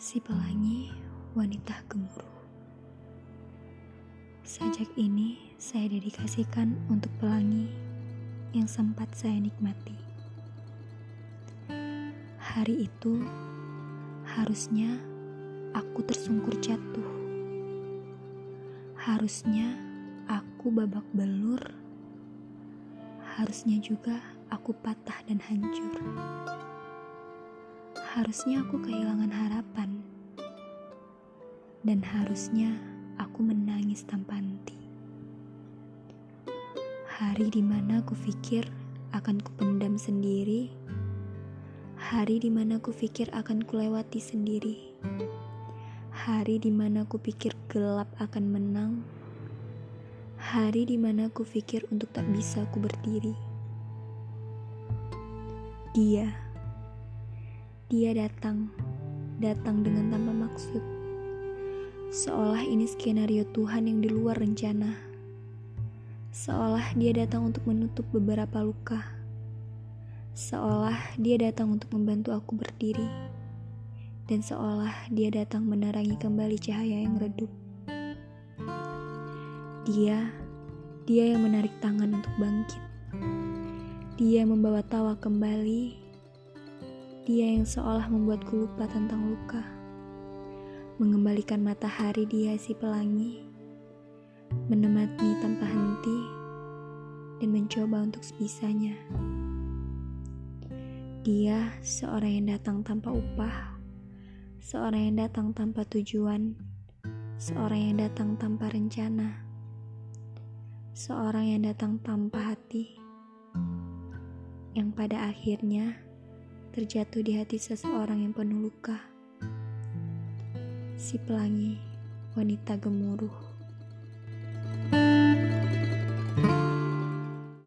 Si pelangi wanita gemuruh. Sajak ini saya dedikasikan untuk pelangi yang sempat saya nikmati. Hari itu harusnya aku tersungkur jatuh. Harusnya aku babak belur. Harusnya juga aku patah dan hancur. Harusnya aku kehilangan harapan. Dan harusnya aku menangis tanpa henti. Hari di mana aku pikir akan kupendam sendiri. Hari di mana aku pikir akan kulewati sendiri. Hari di mana aku pikir gelap akan menang. Hari di mana aku pikir untuk tak bisa aku berdiri. Dia, dia datang, datang dengan tanpa maksud Seolah ini skenario Tuhan yang di luar rencana. Seolah dia datang untuk menutup beberapa luka. Seolah dia datang untuk membantu aku berdiri. Dan seolah dia datang menerangi kembali cahaya yang redup. Dia, dia yang menarik tangan untuk bangkit. Dia membawa tawa kembali. Dia yang seolah membuatku lupa tentang luka. Mengembalikan matahari di si pelangi, menemani tanpa henti, dan mencoba untuk sebisanya. Dia seorang yang datang tanpa upah, seorang yang datang tanpa tujuan, seorang yang datang tanpa rencana, seorang yang datang tanpa hati, yang pada akhirnya terjatuh di hati seseorang yang penuh luka si pelangi wanita gemuruh.